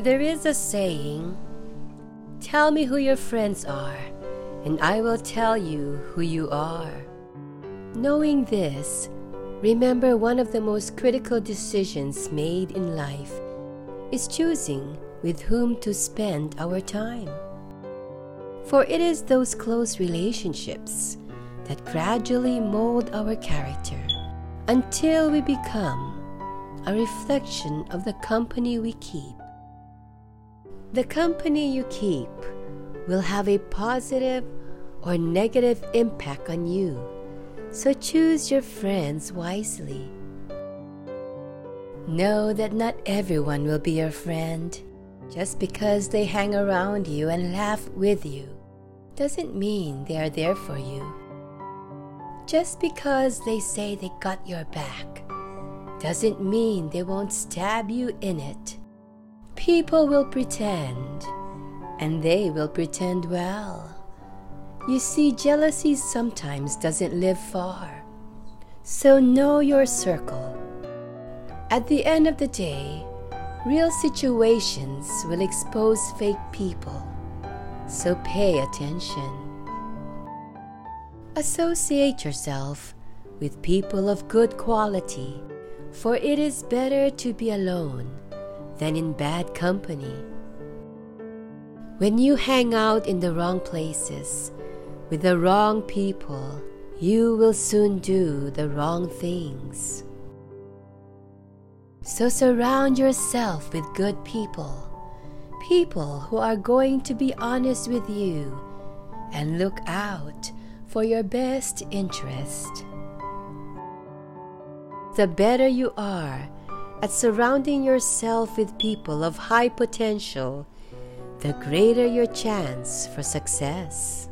There is a saying Tell me who your friends are, and I will tell you who you are. Knowing this, remember one of the most critical decisions made in life is choosing with whom to spend our time. For it is those close relationships that gradually mold our character until we become a reflection of the company we keep. The company you keep will have a positive or negative impact on you, so choose your friends wisely. Know that not everyone will be your friend. Just because they hang around you and laugh with you doesn't mean they are there for you. Just because they say they got your back doesn't mean they won't stab you in it. People will pretend, and they will pretend well. You see, jealousy sometimes doesn't live far. So know your circle. At the end of the day, real situations will expose fake people. So pay attention. Associate yourself with people of good quality, for it is better to be alone than in bad company. When you hang out in the wrong places with the wrong people, you will soon do the wrong things. So surround yourself with good people, people who are going to be honest with you and look out for your best interest. The better you are at surrounding yourself with people of high potential, the greater your chance for success.